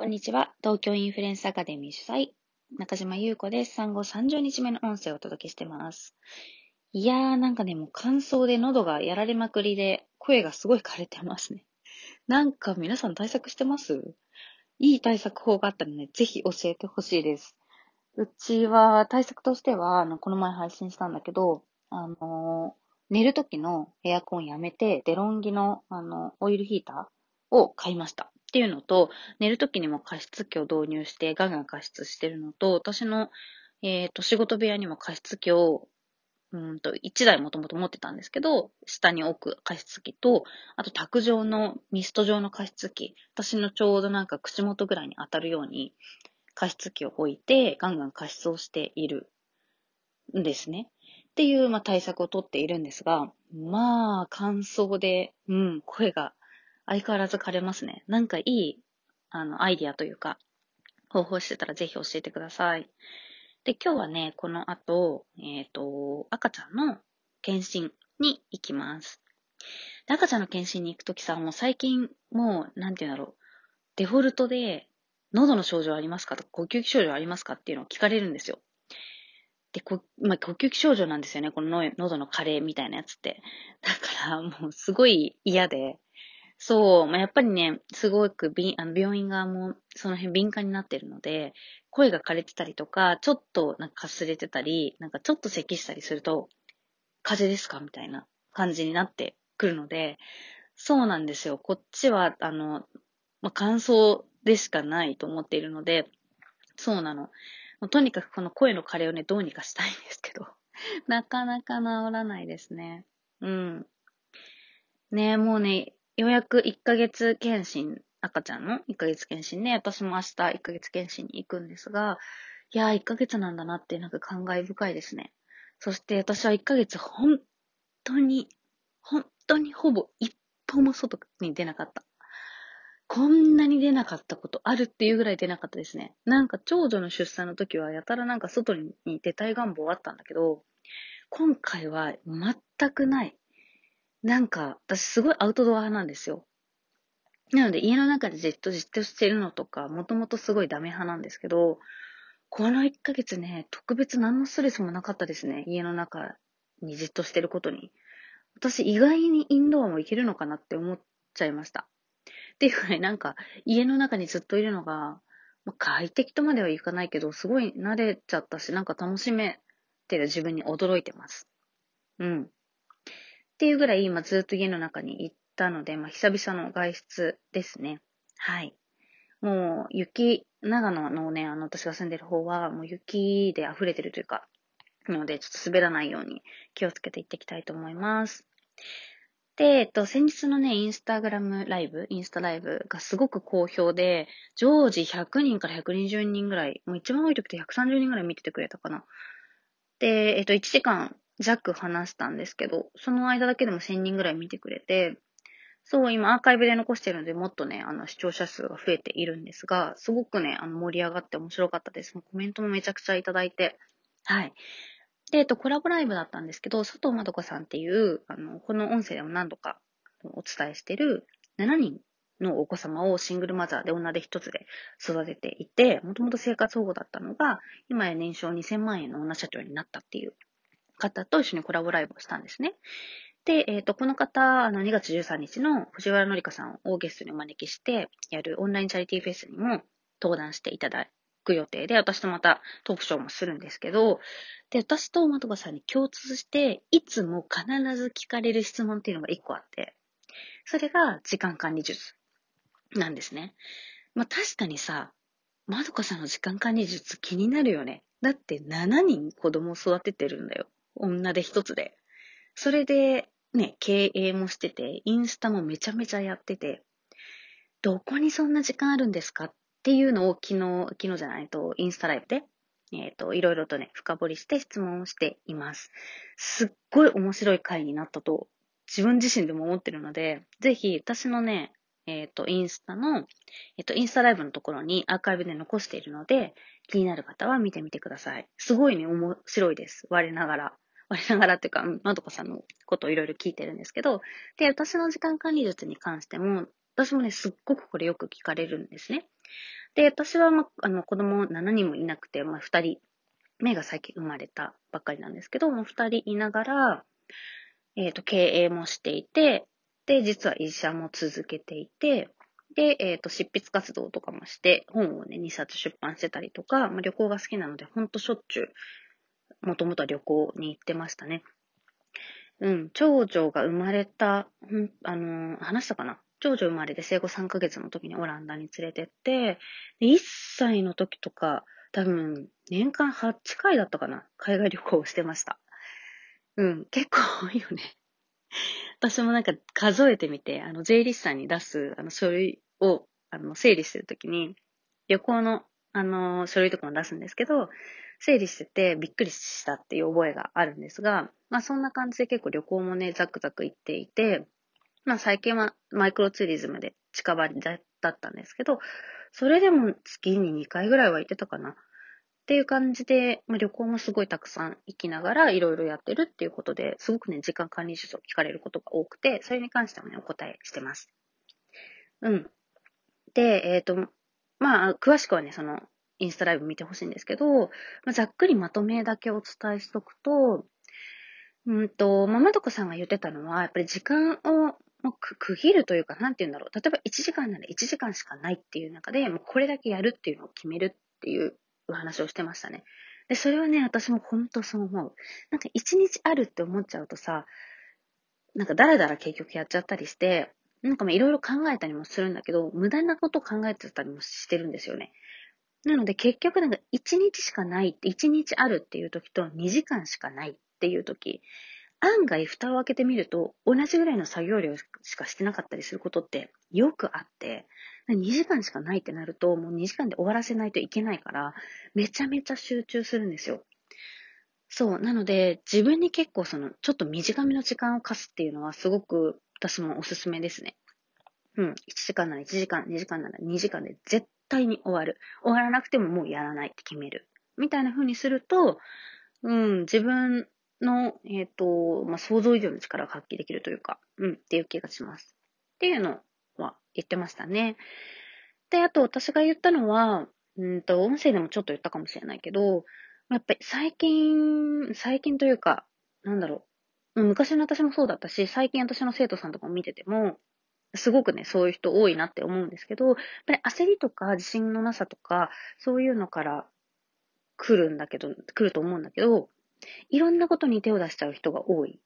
こんにちは。東京インフルエンスアカデミー主催、中島優子です。産後30日目の音声をお届けしてます。いやー、なんかね、もう乾燥で喉がやられまくりで、声がすごい枯れてますね。なんか皆さん対策してます？いい対策法があったらね、ぜひ教えてほしいです。うちは対策としては、あの、この前配信したんだけど、あのー、寝る時のエアコンやめて、デロンギの、あの、オイルヒーターを買いました。っていうのと、寝るときにも加湿器を導入してガンガン加湿してるのと、私の、えっ、ー、と、仕事部屋にも加湿器を、うんと、1台もともと持ってたんですけど、下に置く加湿器と、あと卓上のミスト状の加湿器、私のちょうどなんか口元ぐらいに当たるように加湿器を置いて、ガンガン加湿をしているんですね。っていう、まあ、対策をとっているんですが、まあ、乾燥で、うん、声が相変わらず枯れますね。なんかいい、あの、アイディアというか、方法してたらぜひ教えてください。で、今日はね、この後、えっ、ー、と、赤ちゃんの検診に行きます。で赤ちゃんの検診に行くときさ、もう最近、もう、なんて言うんだろう。デフォルトで、喉の症状ありますかとか、呼吸器症状ありますかっていうのを聞かれるんですよ。で、こまあ、呼吸器症状なんですよね。この喉のカレーみたいなやつって。だから、もうすごい嫌で、そう、まあ、やっぱりね、すごくびあの病院側もその辺敏感になってるので、声が枯れてたりとか、ちょっとなんかかすれてたり、なんかちょっと咳したりすると、風邪ですかみたいな感じになってくるので、そうなんですよ。こっちは、あの、まあ、乾燥でしかないと思っているので、そうなの。とにかくこの声の枯れをね、どうにかしたいんですけど、なかなか治らないですね。うん。ねもうね、ようやく1ヶ月検診、赤ちゃんの1ヶ月検診ね、私も明日1ヶ月検診に行くんですが、いやー1ヶ月なんだなってなんか感慨深いですね。そして私は1ヶ月本当に、本当にほぼ一歩も外に出なかった。こんなに出なかったことあるっていうぐらい出なかったですね。なんか長女の出産の時はやたらなんか外に出たい願望あったんだけど、今回は全くない。なんか、私すごいアウトドア派なんですよ。なので家の中でじっとじっとしてるのとか、もともとすごいダメ派なんですけど、この1ヶ月ね、特別何のストレスもなかったですね。家の中にじっとしてることに。私意外にインドアもいけるのかなって思っちゃいました。っていうかね、なんか家の中にずっといるのが、まあ、快適とまではいかないけど、すごい慣れちゃったし、なんか楽しめてる自分に驚いてます。うん。っていうぐらい今ずっと家の中に行ったので、まあ、久々の外出ですね。はい。もう雪、長野のね、あの私が住んでる方はもう雪で溢れてるというか、のでちょっと滑らないように気をつけて行っていきたいと思います。で、えっと、先日のね、インスタグラムライブ、インスタライブがすごく好評で、常時100人から120人ぐらい、もう一番多い時って130人ぐらい見ててくれたかな。で、えっと、1時間弱話したんですけど、その間だけでも1000人ぐらい見てくれて、そう、今アーカイブで残してるので、もっとね、あの、視聴者数が増えているんですが、すごくね、あの、盛り上がって面白かったです。コメントもめちゃくちゃいただいて、はい。で、えっと、コラボライブだったんですけど、佐藤まどかさんっていう、あの、この音声でも何度かお伝えしてる7人のお子様をシングルマザーで女で一つで育てていて、もともと生活保護だったのが、今や年商2000万円の女社長になったっていう方と一緒にコラボライブをしたんですね。で、えっ、ー、と、この方、あの、2月13日の藤原紀香さんをゲストにお招きしてやるオンラインチャリティーフェスにも登壇していただく予定で、私とまたトークショーもするんですけど、で、私と的場さんに共通して、いつも必ず聞かれる質問っていうのが1個あって、それが時間管理術なんですね。まあ確かにさ、まどかさんの時間管理術気になるよね。だって7人子供を育ててるんだよ。女で一つで。それで、ね、経営もしてて、インスタもめちゃめちゃやってて、どこにそんな時間あるんですかっていうのを昨日、昨日じゃないと、インスタライブで、えっ、ー、と、いろいろとね、深掘りして質問をしています。すっごい面白い回になったと、自分自身でも思ってるので、ぜひ、私のね、えっ、ー、と、インスタの、えっ、ー、と、インスタライブのところにアーカイブで残しているので、気になる方は見てみてください。すごいね、面白いです。我ながら。我ながらっていうか、まどこさんのことをいろいろ聞いてるんですけど、で、私の時間管理術に関しても、私もね、すっごくこれよく聞かれるんですね。で、私は、ま、あの、子供7人もいなくて、まあ、2人、目が最近生まれたばっかりなんですけど、もう2人いながら、えっ、ー、と、経営もしていて、で、実は医者も続けていて、で、えっ、ー、と、執筆活動とかもして、本をね、2冊出版してたりとか、まあ、旅行が好きなので、ほんとしょっちゅう、もともとは旅行に行ってましたね。うん、長女が生まれた、んあのー、話したかな？長女生まれて生後3ヶ月の時にオランダに連れてって、で1歳の時とか、多分、年間8回だったかな？海外旅行をしてました。うん、結構多いよね。私もなんか数えてみて、あの、税理士さんに出す、あの、書類を、あの、整理してるときに、旅行の、あの、書類とかも出すんですけど、整理しててびっくりしたっていう覚えがあるんですが、まあそんな感じで結構旅行もね、ザクザク行っていて、まあ最近はマイクロツーリズムで近場だったんですけど、それでも月に2回ぐらいは行ってたかな。っていう感じで、まあ、旅行もすごいたくさん行きながらいろいろやってるっていうことで、すごくね、時間管理術を聞かれることが多くて、それに関してもね、お答えしてます。うん。で、えっ、ー、と、まあ、詳しくはね、その、インスタライブ見てほしいんですけど、まあ、ざっくりまとめだけお伝えしとくと、うんと、ままどこさんが言ってたのは、やっぱり時間をもう区切るというか、なんて言うんだろう。例えば1時間なら1時間しかないっていう中で、もうこれだけやるっていうのを決めるっていうお話をしてましたね。で、それはね、私も本当そう思う。なんか一日あるって思っちゃうとさ、なんかだらだら結局やっちゃったりして、なんかいろいろ考えたりもするんだけど、無駄なこと考えてたりもしてるんですよね。なので結局なんか1日しかないって、1日あるっていう時と2時間しかないっていう時、案外蓋を開けてみると同じぐらいの作業量しかしてなかったりすることってよくあって、2時間しかないってなると、もう2時間で終わらせないといけないから、めちゃめちゃ集中するんですよ。そう。なので、自分に結構その、ちょっと短めの時間を貸すっていうのはすごく私もおすすめですね。うん。1時間なら1時間、2時間なら2時間で絶対に終わる。終わらなくてももうやらないって決める。みたいな風にすると、うん、自分の、えっ、ー、と、まあ、想像以上の力が発揮できるというか、うん、っていう気がします。っていうのは言ってましたね。で、あと私が言ったのは、うんと、音声でもちょっと言ったかもしれないけど、やっぱり最近、最近というか、なんだろう。昔の私もそうだったし、最近私の生徒さんとかも見てても、すごくね、そういう人多いなって思うんですけど、やっぱり焦りとか自信のなさとか、そういうのから来るんだけど、来ると思うんだけど、いろんなことに手を出しちゃう人が多い。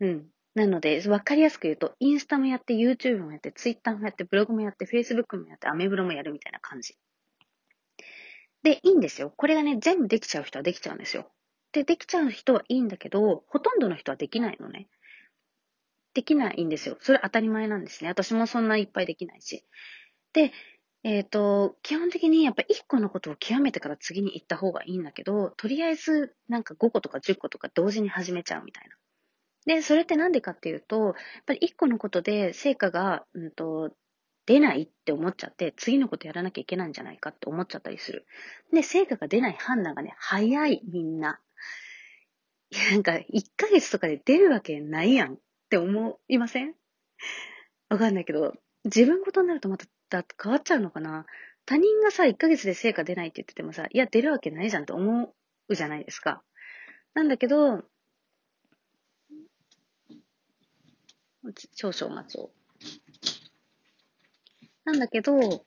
うん。なので、わかりやすく言うと、インスタもやって、YouTube もやって、Twitter もやって、ブログもやって、Facebook もやって、アメブロもやるみたいな感じ。で、いいんですよ。これがね、全部できちゃう人はできちゃうんですよ。で、できちゃう人はいいんだけど、ほとんどの人はできないのね。できないんですよ。それ当たり前なんですね。私もそんないっぱいできないし。で、えっ、ー、と、基本的にやっぱ1個のことを極めてから次に行った方がいいんだけど、とりあえずなんか5個とか10個とか同時に始めちゃうみたいな。で、それってなんでかっていうと、やっぱり一個のことで成果が、うんと、出ないって思っちゃって、次のことやらなきゃいけないんじゃないかって思っちゃったりする。で、成果が出ない判断がね、早い、みんな。なんか、1ヶ月とかで出るわけないやんって思いません？わかんないけど、自分ごとになるとまた変わっちゃうのかな？他人がさ、1ヶ月で成果出ないって言っててもさ、いや、出るわけないじゃんって思うじゃないですか。なんだけど、少々待つを。なんだけど、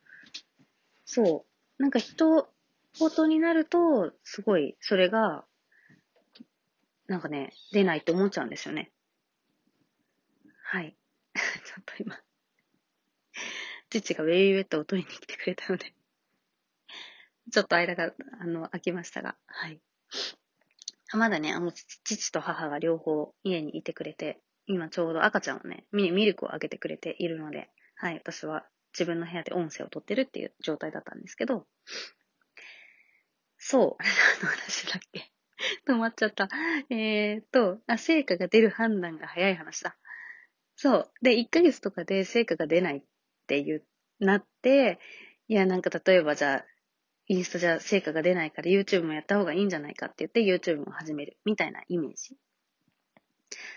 そう。なんか人事になると、すごい、それが、なんかね、出ないって思っちゃうんですよね。はい。ちょっと今、父がウェイウェットを取りに来てくれたのでちょっと間が、あの、空きましたが、はい。まだね、あの、父と母が両方家にいてくれて、今ちょうど赤ちゃんをね、ミミルクをあげてくれているので、はい、私は自分の部屋で音声を取ってるっていう状態だったんですけど、そう、何の話だっけ？止まっちゃった。えーと、あ、成果が出る判断が早い話だ。そう。で、1ヶ月とかで成果が出ないって言う、なって、いや、なんか例えばじゃあ、インスタじゃ成果が出ないから YouTube もやった方がいいんじゃないかって言って YouTube も始めるみたいなイメージ。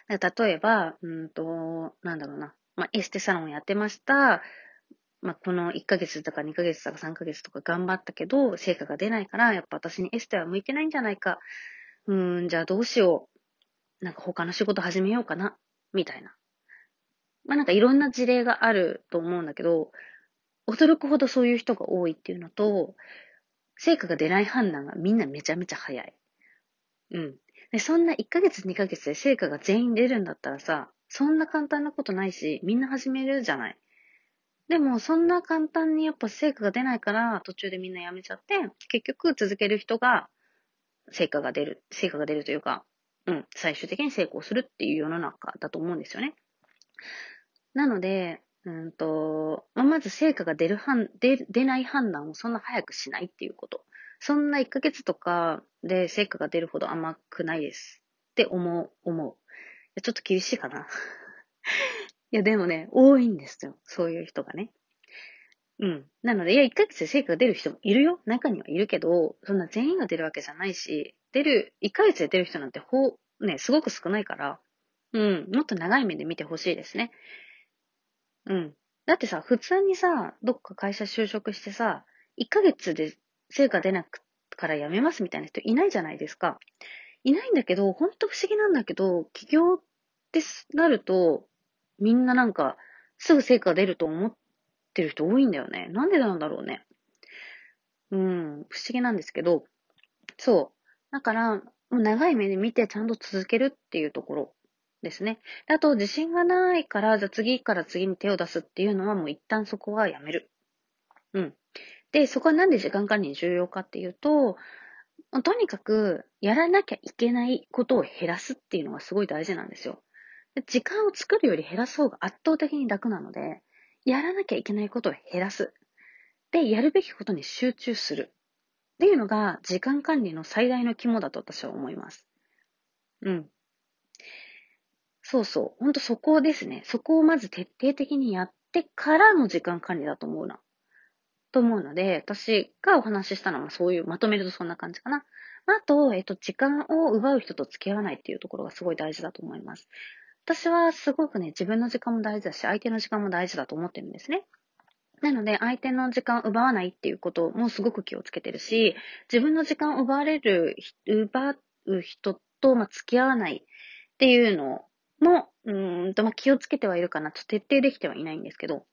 例えば、うんと、なんだろうな。まあ、エステサロンやってました。まあ、この1ヶ月とか2ヶ月とか3ヶ月とか頑張ったけど、成果が出ないから、やっぱ私にエステは向いてないんじゃないか。うーん、じゃあどうしよう。なんか他の仕事始めようかな。みたいな。まあ、なんかいろんな事例があると思うんだけど、驚くほどそういう人が多いっていうのと、成果が出ない判断がみんなめちゃめちゃ早い。うん。で、そんな1ヶ月2ヶ月で成果が全員出るんだったらさ、そんな簡単なことないし、みんな始めるじゃない。でも、そんな簡単にやっぱ成果が出ないから、途中でみんな辞めちゃって、結局続ける人が、成果が出る、成果が出るというか、うん、最終的に成功するっていう世の中だと思うんですよね。なので、うんと、ま、まず成果が出る判、出、出ない判断をそんな早くしないっていうこと。そんな1ヶ月とかで成果が出るほど甘くないですって思う、思う。ちょっと厳しいかな。いや、でもね、多いんですよ。そういう人がね。うん。なので、いや、1ヶ月で成果が出る人もいるよ。中にはいるけど、そんな全員が出るわけじゃないし、出る、1ヶ月で出る人なんて、ほう、ね、すごく少ないから、うん、もっと長い目で見てほしいですね。うん。だってさ、普通にさ、どっか会社就職してさ、1ヶ月で成果出なくから辞めますみたいな人いないじゃないですか。いないんだけど、ほんと不思議なんだけど、起業ってなると、みんななんか、すぐ成果出ると思ってる人多いんだよね。なんでなんだろうね。うん、不思議なんですけど、そう。だから、もう長い目で見てちゃんと続けるっていうところですね。あと、自信がないから、じゃあ次から次に手を出すっていうのはもう一旦そこはやめる。うん。で、そこはなんで時間管理重要かっていうと、とにかく、やらなきゃいけないことを減らすっていうのがすごい大事なんですよ。時間を作るより減らす方が圧倒的に楽なので、やらなきゃいけないことを減らす。で、やるべきことに集中する。っていうのが時間管理の最大の肝だと私は思います。うん。そうそう。ほんとそこですね。そこをまず徹底的にやってからの時間管理だと思うな。と思うので、私がお話ししたのはそういう、まとめるとそんな感じかな。あと、えっと、時間を奪う人と付き合わないっていうところがすごい大事だと思います。私はすごくね、自分の時間も大事だし、相手の時間も大事だと思ってるんですね。なので、相手の時間を奪わないっていうこともすごく気をつけてるし、自分の時間を奪われる、奪う人と、まあ、付き合わないっていうのも、うんと、まあ、気をつけてはいるかな。と徹底できてはいないんですけど。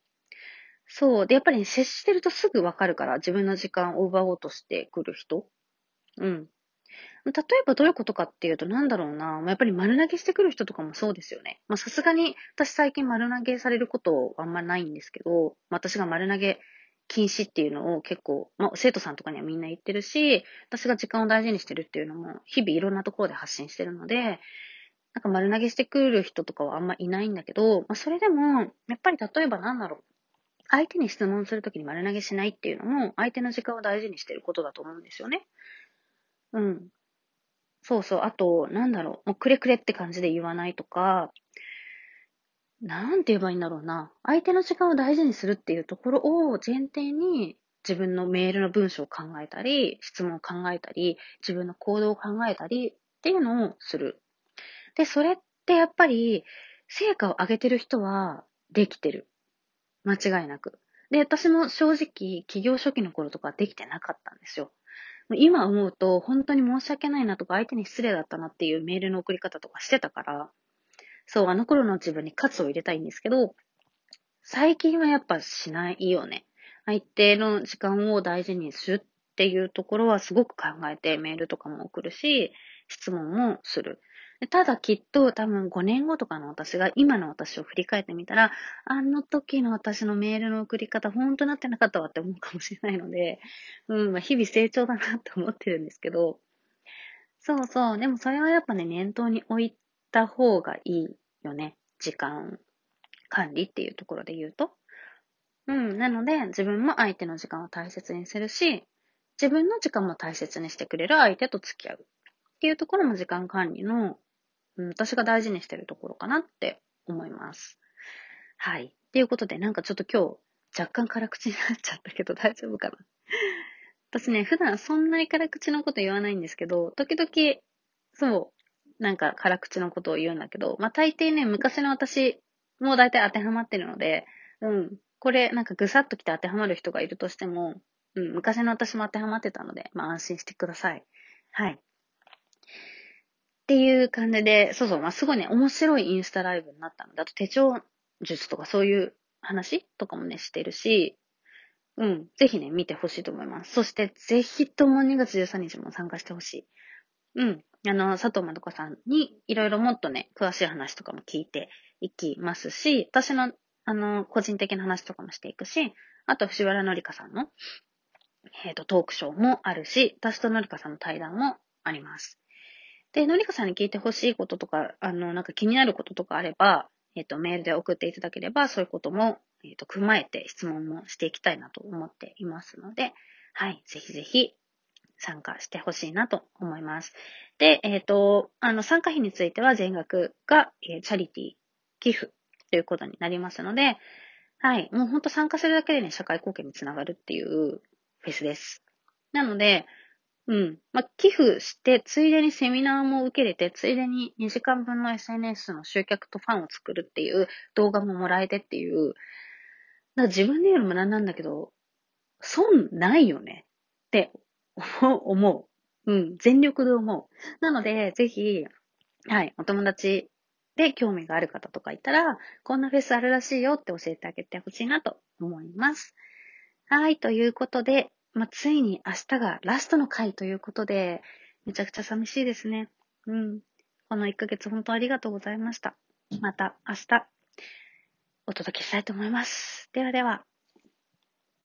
そう。で、やっぱり、ね、接してるとすぐわかるから、自分の時間を奪おうとしてくる人。うん。例えばどういうことかっていうと、なんだろうな。やっぱり丸投げしてくる人とかもそうですよね。まあさすがに、私最近丸投げされることあんまないんですけど、まあ私が丸投げ禁止っていうのを結構、まあ生徒さんとかにはみんな言ってるし、私が時間を大事にしてるっていうのも、日々いろんなところで発信してるので、なんか丸投げしてくる人とかはあんまいないんだけど、まあそれでも、やっぱり例えばなんだろう。相手に質問するときに丸投げしないっていうのも、相手の時間を大事にしてることだと思うんですよね。うん。そうそう。あと、なんだろう。もうくれくれって感じで言わないとか、なんて言えばいいんだろうな。相手の時間を大事にするっていうところを前提に自分のメールの文章を考えたり、質問を考えたり、自分の行動を考えたりっていうのをする。で、それってやっぱり、成果を上げてる人はできてる。間違いなく。で、私も正直、企業初期の頃とかできてなかったんですよ。今思うと、本当に申し訳ないなとか、相手に失礼だったなっていうメールの送り方とかしてたから、そう、あの頃の自分に喝を入れたいんですけど、最近はやっぱしないよね。相手の時間を大事にするっていうところはすごく考えてメールとかも送るし、質問もする。ただきっと多分5年後とかの私が今の私を振り返ってみたら、あの時の私のメールの送り方本当なってなかったわって思うかもしれないので、うん、まあ、日々成長だなって思ってるんですけど、そうそう。でもそれはやっぱね、念頭に置いた方がいいよね。時間管理っていうところで言うと。うん。なので、自分も相手の時間を大切にするし、自分の時間も大切にしてくれる相手と付き合う。っていうところも時間管理のうん、私が大事にしてるところかなって思います。はい。っていうことで、なんかちょっと今日若干辛口になっちゃったけど 大丈夫かな？私ね、普段そんなに辛口のこと言わないんですけど、時々、そう、なんか辛口のことを言うんだけど、まあ大抵ね、昔の私も大体当てはまってるので、うん。これなんかぐさっときて当てはまる人がいるとしても、うん、昔の私も当てはまってたので、まあ安心してください。はい。っていう感じで、そうそう、まあすごいね、面白いインスタライブになったので、あと手帳術とかそういう話とかもね、してるし、うん、ぜひね、見てほしいと思います。そして、ぜひとも2月13日も参加してほしい。うん。あの、佐藤まどかさんにいろいろもっとね、詳しい話とかも聞いていきますし、私の、あの、個人的な話とかもしていくし、あと、藤原紀香さんの、えっ、ー、と、トークショーもあるし、私と紀香さんの対談もあります。で、紀香さんに聞いてほしいこととか、あの、なんか気になることとかあれば、えっ、ー、と、メールで送っていただければ、そういうことも、えっ、ー、と、踏まえて質問もしていきたいなと思っていますので、はい、ぜひぜひ参加してほしいなと思います。で、えっ、ー、と、あの、参加費については全額が、えー、チャリティ、寄付ということになりますので、はい、もうほんと参加するだけでね、社会貢献につながるっていうフェスです。なので、うん。まあ、寄付して、ついでにセミナーも受けれて、ついでに2時間分の SNS の集客とファンを作るっていう動画ももらえてっていう、だ自分で言うのもなんなんだけど、損ないよねって思う。うん、全力で思う。なので、ぜひ、はい、お友達で興味がある方とかいたら、こんなフェスあるらしいよって教えてあげてほしいなと思います。はい、ということで、まあ、ついに明日がラストの回ということで、めちゃくちゃ寂しいですね。うん。この1ヶ月本当ありがとうございました。また明日、お届けしたいと思います。ではでは。